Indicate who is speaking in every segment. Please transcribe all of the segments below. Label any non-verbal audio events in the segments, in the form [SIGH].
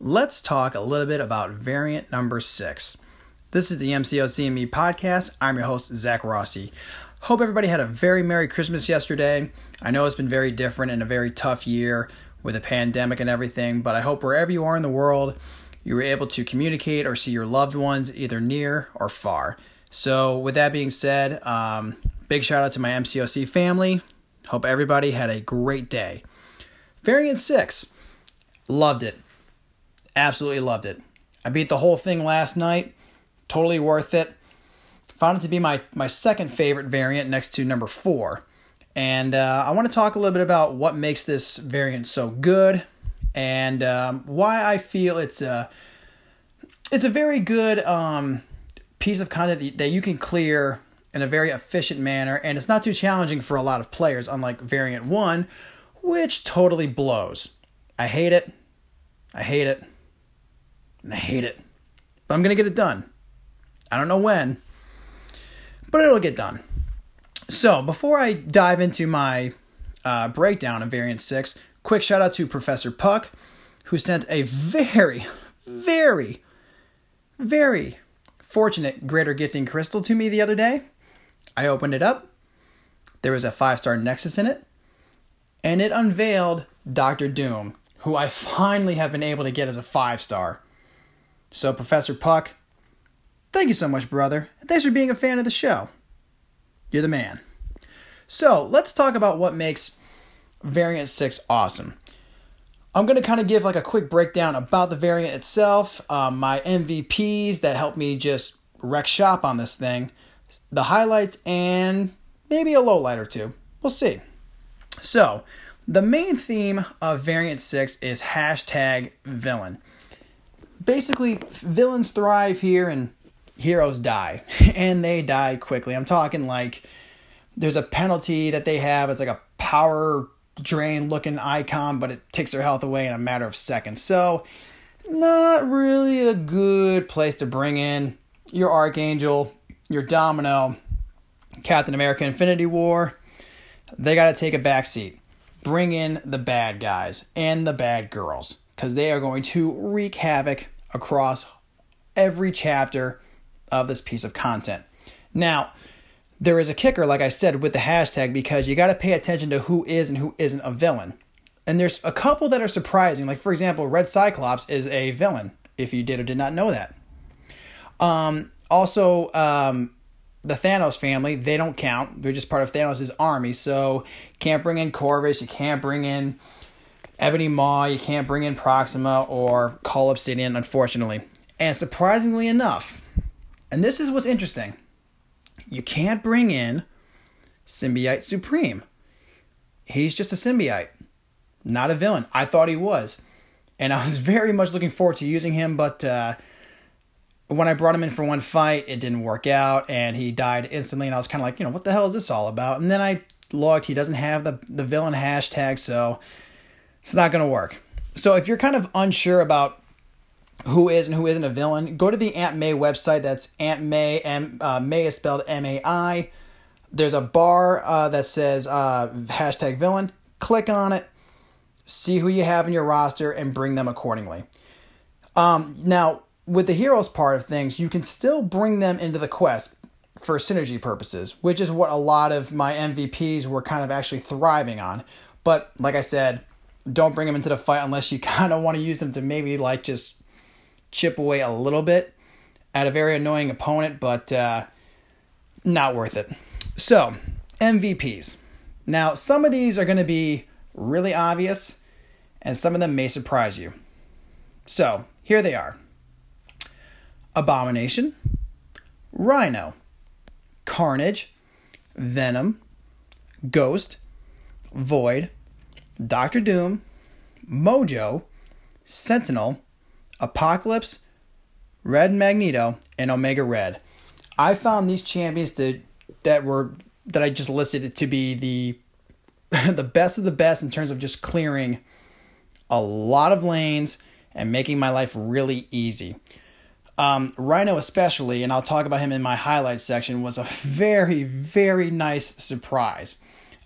Speaker 1: let's talk a little bit about variant number six. This is the MCOC and Me podcast. I'm your host, Zach Rossi. Hope everybody had a very Merry Christmas yesterday. I know it's been very different and a very tough year with the pandemic and everything, but I hope wherever you are in the world, you were able to communicate or see your loved ones either near or far. So, with that being said, um, big shout out to my MCOC family. Hope everybody had a great day. Variant 6, loved it. Absolutely loved it. I beat the whole thing last night. Totally worth it. Found it to be my, my second favorite variant next to number 4. And uh, I want to talk a little bit about what makes this variant so good and um, why I feel it's a it's a very good um, piece of content that you can clear in a very efficient manner, and it's not too challenging for a lot of players, unlike Variant One, which totally blows. I hate it. I hate it. And I hate it. But I'm gonna get it done. I don't know when, but it'll get done. So before I dive into my uh, breakdown of Variant Six, Quick shout out to Professor Puck, who sent a very, very, very fortunate greater gifting crystal to me the other day. I opened it up. There was a five star Nexus in it, and it unveiled Doctor Doom, who I finally have been able to get as a five star. So, Professor Puck, thank you so much, brother, and thanks for being a fan of the show. You're the man. So, let's talk about what makes variant 6 awesome. I'm going to kind of give like a quick breakdown about the variant itself, um, my MVPs that helped me just wreck shop on this thing, the highlights, and maybe a low light or two. We'll see. So, the main theme of variant 6 is hashtag villain. Basically, villains thrive here and heroes die, [LAUGHS] and they die quickly. I'm talking like there's a penalty that they have, it's like a power drain looking icon, but it takes their health away in a matter of seconds. So, not really a good place to bring in your Archangel, your Domino, Captain America Infinity War. They got to take a back seat. Bring in the bad guys and the bad girls because they are going to wreak havoc across every chapter of this piece of content. Now, there is a kicker, like I said, with the hashtag because you got to pay attention to who is and who isn't a villain. And there's a couple that are surprising. Like, for example, Red Cyclops is a villain, if you did or did not know that. Um, also, um, the Thanos family, they don't count. They're just part of Thanos' army. So, can't bring in Corvus, you can't bring in Ebony Maw, you can't bring in Proxima or Cull Obsidian, unfortunately. And surprisingly enough, and this is what's interesting you can't bring in Symbiote Supreme. He's just a symbiote, not a villain. I thought he was. And I was [LAUGHS] very much looking forward to using him, but uh, when I brought him in for one fight, it didn't work out, and he died instantly. And I was kind of like, you know, what the hell is this all about? And then I looked, he doesn't have the, the villain hashtag, so it's not going to work. So if you're kind of unsure about who is and who isn't a villain, go to the Aunt May website. That's Aunt May. M, uh, May is spelled M A I. There's a bar uh, that says uh, hashtag villain. Click on it, see who you have in your roster, and bring them accordingly. Um, now, with the heroes part of things, you can still bring them into the quest for synergy purposes, which is what a lot of my MVPs were kind of actually thriving on. But like I said, don't bring them into the fight unless you [LAUGHS] kind of want to use them to maybe like just chip away a little bit at a very annoying opponent, but uh, not worth it. So, MVPs. Now, some of these are going to be really obvious, and some of them may surprise you. So, here they are Abomination, Rhino, Carnage, Venom, Ghost, Void, Doctor Doom, Mojo, Sentinel, Apocalypse, Red Magneto, and Omega Red. I found these champions that that were that I just listed to be the [LAUGHS] the best of the best in terms of just clearing a lot of lanes and making my life really easy. Um, Rhino, especially, and I'll talk about him in my highlights section, was a [LAUGHS] very, very nice surprise.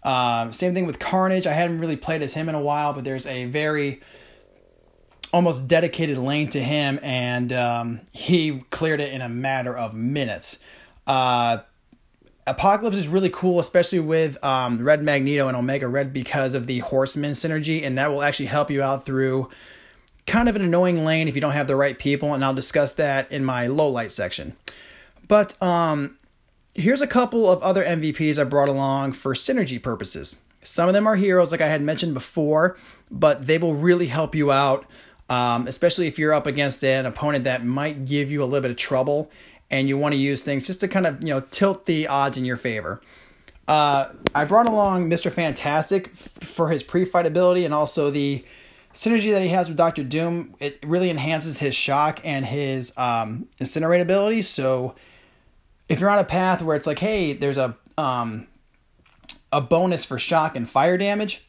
Speaker 1: Uh, same thing with Carnage. I hadn't really played as him in a while, but there's a very almost dedicated lane to him, and um, he cleared it in a matter of minutes. Uh, Apocalypse is really cool, especially with um, Red Magneto and Omega Red because of the Horseman synergy, and that will actually help you out through kind of an annoying lane if you don't have the right people, and I'll discuss that in my low light section. But um, here's a couple of other MVPs I brought along for synergy purposes. Some of them are heroes, like I had mentioned before, but they will really help you out, um, especially if you're up against an opponent that might give you a little bit of trouble and you want to use things just to kind of you know tilt the odds in your favor. Uh, I brought along Mr. Fantastic f- for his pre-fight ability and also the synergy that he has with Doctor Doom. It really enhances his shock and his um, incinerate ability. So if you're on a path where it's like, hey, there's a um, a bonus for shock and fire damage,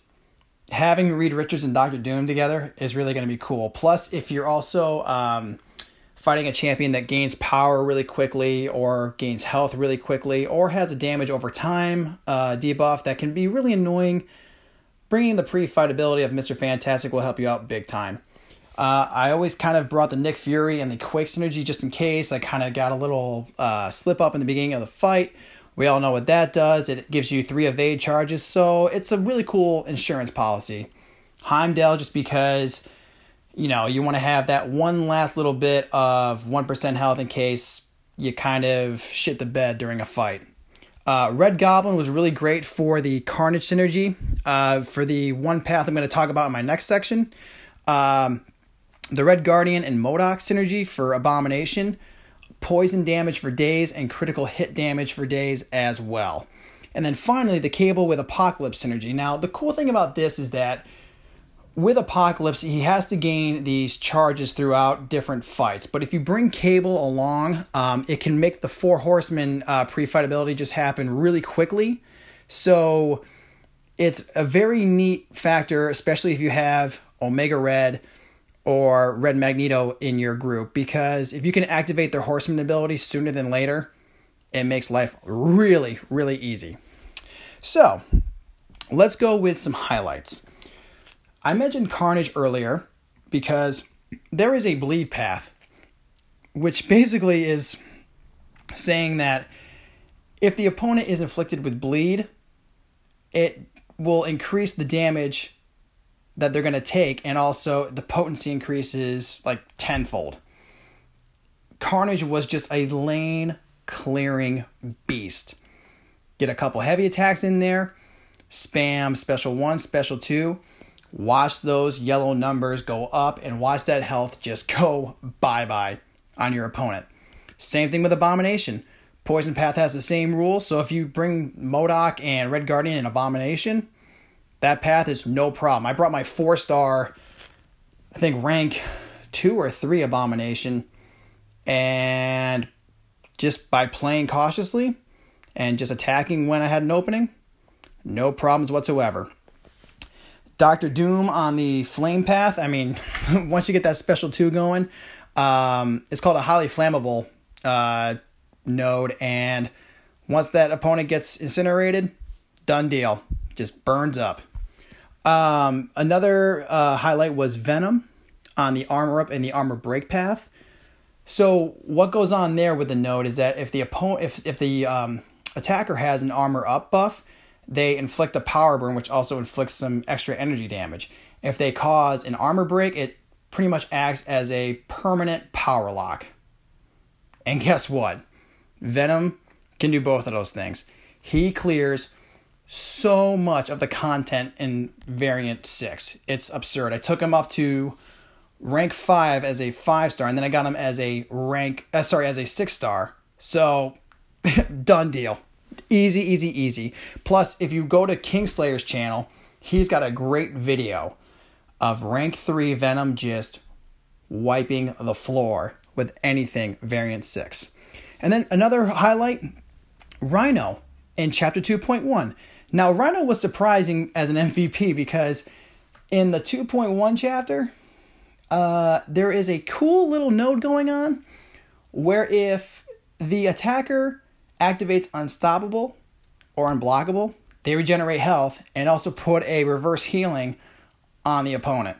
Speaker 1: having Reed Richards and Doctor Doom together is really going to be cool. Plus, if you're also um, fighting a champion that gains power really quickly or gains health really quickly or has a damage over time uh, debuff that can be really annoying. Bringing the pre fight ability of Mr. Fantastic will help you out big time. Uh, I always kind of brought the Nick Fury and the Quake synergy just in case. I kind of got a little uh, slip up in the beginning of the fight. We all know what that does. It gives you three evade charges, so it's a really cool insurance policy. Heimdall, just because you know, you want to have that one last little bit of 1% health in case you kind of shit the bed during a fight. Uh, Red Goblin was really great for the Carnage synergy. Uh, for the one path I'm going to talk about in my next section, um, the Red Guardian and MODOK synergy for Abomination, poison damage for days, and critical hit damage for days as well. And then finally, the Cable with Apocalypse synergy. Now, the cool thing about this is that with Apocalypse, he has to gain these charges throughout different fights. But if you bring Cable along, um, it can make the Four Horsemen uh, pre fight ability just happen really quickly. So it's a very neat factor, especially if you have Omega Red or Red Magneto in your group, because if you can activate their Horseman ability sooner than later, it makes life really, really easy. So let's go with some highlights. I mentioned Carnage earlier because there is a bleed path, which basically is saying that if the opponent is inflicted with bleed, it will increase the damage that they're going to take, and also the potency increases like tenfold. Carnage was just a lane clearing beast. Get a couple heavy attacks in there, spam special one, special two watch those yellow numbers go up and watch that health just [LAUGHS] go bye bye on your opponent. Same thing with Abomination. Poison Path has the same rules, so if you bring MODOK and Red Guardian and Abomination, that path is no problem. I brought my four star, I think rank two or three Abomination, and just by playing cautiously and just attacking when I had an opening, no problems whatsoever. Doctor Doom on the Flame Path. I mean, [LAUGHS] once you get that special two going, um, it's called a highly flammable uh, node, and once that opponent gets incinerated, done deal, just burns up. Um, another uh, highlight was Venom on the armor up and the armor break path. So what goes on there with the node is that if the opponent, if if the um, attacker has an armor up buff, they inflict a power burn, which also inflicts some extra energy damage. If they cause an armor break, it pretty much acts as a permanent power lock. And guess what? Venom can do both of those things. He clears so much of the content in variant 6. It's absurd. I took him up to rank 5 as a 5 star and then I got him as a rank uh, sorry, as a 6 star. So [LAUGHS] done deal. Easy, easy, easy. Plus, if you go to Kingslayer's channel, he's got a great video of rank 3 Venom just wiping the floor with anything variant 6. And then another highlight Rhino in chapter 2.1. Now, Rhino was surprising as an MVP because in the 2.1 chapter, uh, there is a cool little node going on where if the attacker activates Unstoppable or Unblockable, they regenerate health and also put a reverse healing on the opponent.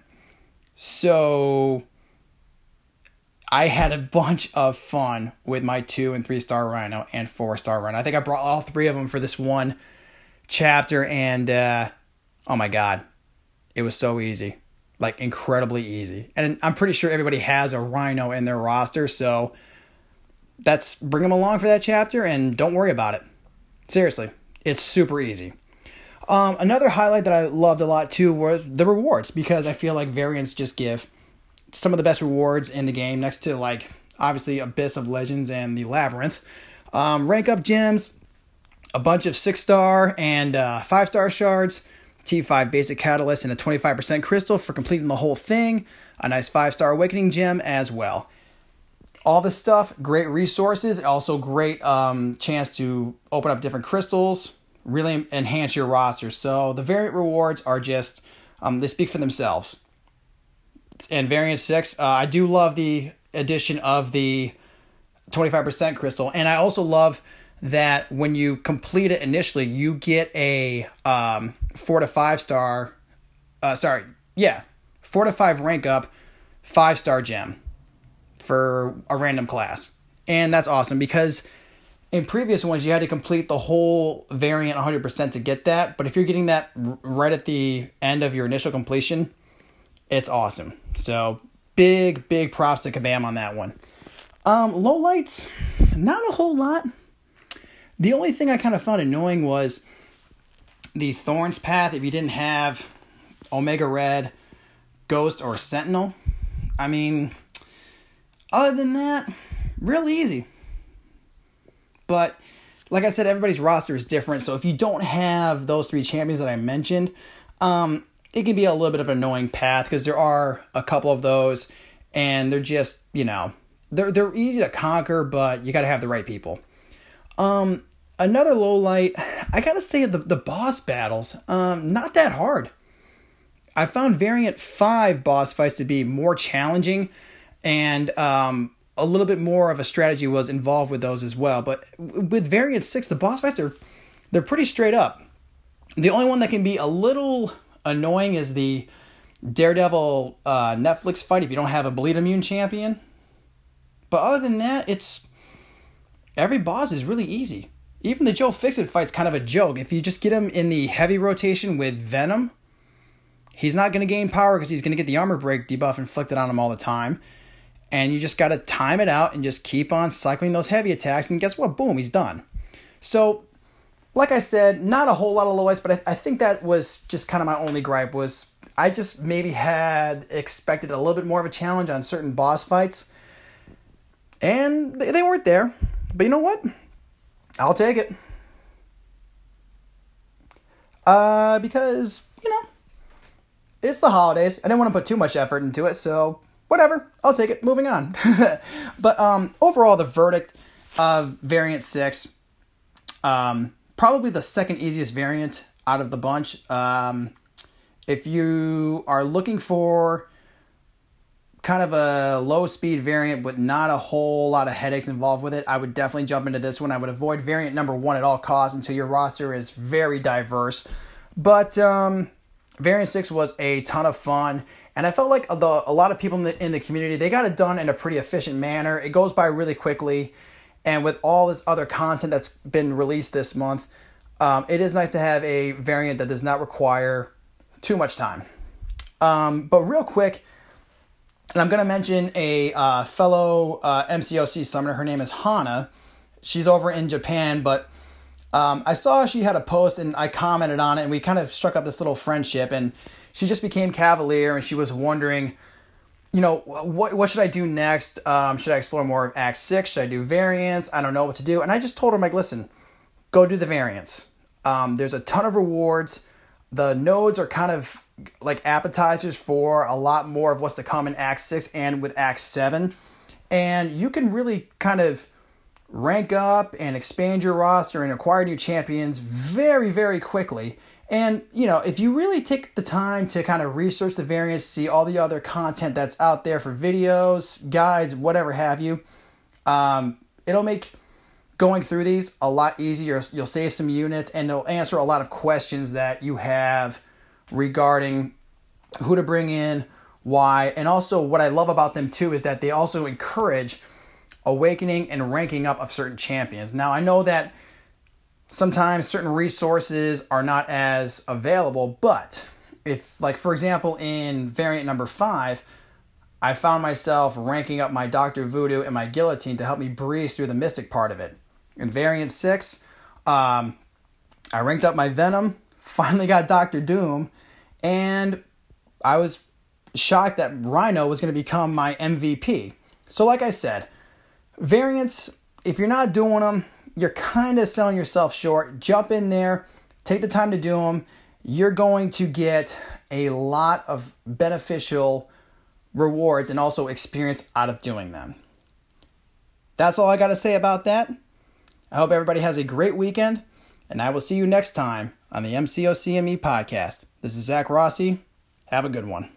Speaker 1: So I had a bunch of fun with my two and three star rhino and four star rhino. I think I brought all three of them for this one chapter, and uh, oh my god, it was so easy, like incredibly easy. And I'm pretty sure everybody has a rhino in their roster, so that's bring them along for that chapter and don't worry about it. Seriously, it's super easy. Um, another highlight that I loved a lot too was the rewards because I feel like variants just give some of the best rewards in the game next to like obviously Abyss of Legends and the Labyrinth. Um, rank up gems, a bunch of six star and uh, five star shards, T5 basic catalyst, and a 25% crystal for completing the whole thing. A nice five star awakening gem as well. All this stuff, great resources, also great um, chance to open up different crystals, really enhance your roster. So the variant rewards are just um, they speak for themselves. And variant six, uh, I do love the addition of the 25% crystal, and I also love that when you complete it initially, you get a um, four to five star. Uh, sorry, yeah, four to five rank up, five star gem for a random class, and that's awesome because in previous ones you had to complete the whole variant 100% to get that. But if you're getting that right at the end of your initial completion it's awesome. So big big props to kabam on that one. Um low lights not a whole lot the only thing i kind of found annoying was the thorns path if you didn't have omega red ghost or sentinel i mean other than that real easy but like I said, everybody's roster is different. So if you don't have those three champions that I mentioned, um, it can be a little bit of an annoying path because there are a couple of those, and they're just you know they're they're easy to conquer, but you got to have the right people. Um, another low light, I gotta say the the boss battles, um, not that hard. I found variant five boss fights to be more challenging, and um, a little bit more of a strategy was involved with those as well. But with variant six, the boss fights are they're pretty straight up. The only one that can be a little annoying is the Daredevil uh, Netflix fight if you don't have a bleed immune champion. But other than that, it's every boss is really easy. Even the Joe Fixit fight's kind of a joke. If you just get him in the heavy rotation with Venom, he's not going to gain power because he's going to get the armor break debuff inflicted on him all the time. And you just got to time it out and just keep on cycling those heavy attacks and guess what? Boom he's done. So like i said not a whole lot of low lights but I, I, think that was just kind of my only gripe was i just maybe had expected a little bit more of a challenge on certain boss fights. And they, they weren't there. But you know what i'll take it uh because you know it's the holidays i didn't want to put too much effort into it so whatever, I'll take it. Moving on. [LAUGHS] but um, overall, the verdict of variant six, um, probably the second easiest variant out of the bunch. Um, if you are looking for kind of a low speed variant but not a whole lot of headaches involved with it, I would definitely jump into this one. I would avoid variant number one at all costs until your roster is very diverse. But um, variant six was a ton of fun and I felt like a lot of people in the, in the community, they got it done in a pretty efficient manner. It goes by really quickly. And with all this other content that's been released this month, um, it is nice to have a variant that does not require too much time. Um, but real quick, and I'm going to mention a uh, fellow uh, MCOC summoner. Her name is Hana. She's over in Japan, but um, I saw she had a post and I commented on it, and we kind of struck up this little friendship. And she just became cavalier and she was wondering, you know, what what should I do next? Um, should I explore more of Act Six? Should I do variants? I don't know what to do. And I just told her, I'm like, listen, go do the variants. Um, there's a ton of rewards. The nodes are kind of like appetizers for a lot more of what's to come in Act Six and with Act Seven, and you can really kind of rank up and expand your roster and acquire new champions very very quickly and, you know, if you really take the time to kind of research the variants, see all the other content that's out there for videos, guides, whatever have you, um, it'll make going through these a lot easier. You'll save some units and it'll answer a lot of questions that you have regarding who to bring in, why. And also, what I love about them too is that they also encourage awakening and ranking up of certain champions. Now, I know that sometimes certain resources are not as available, but if, like, for example, in variant number five, I found myself ranking up my Dr. Voodoo and my Guillotine to help me breeze through the Mystic part of it. In variant six, um, I ranked up my Venom, finally got Doctor Doom, and I was shocked that Rhino was going to become my MVP. So, like I said, variants, if you're not doing them, you're kind of selling yourself short. Jump in there, take the time to do them. You're going to get a lot of beneficial rewards and also experience out of doing them. That's all I got to say about that. I hope everybody has a great weekend, and I will see you next time on the MCOCME podcast. This is Zach Rossi. Have a good one.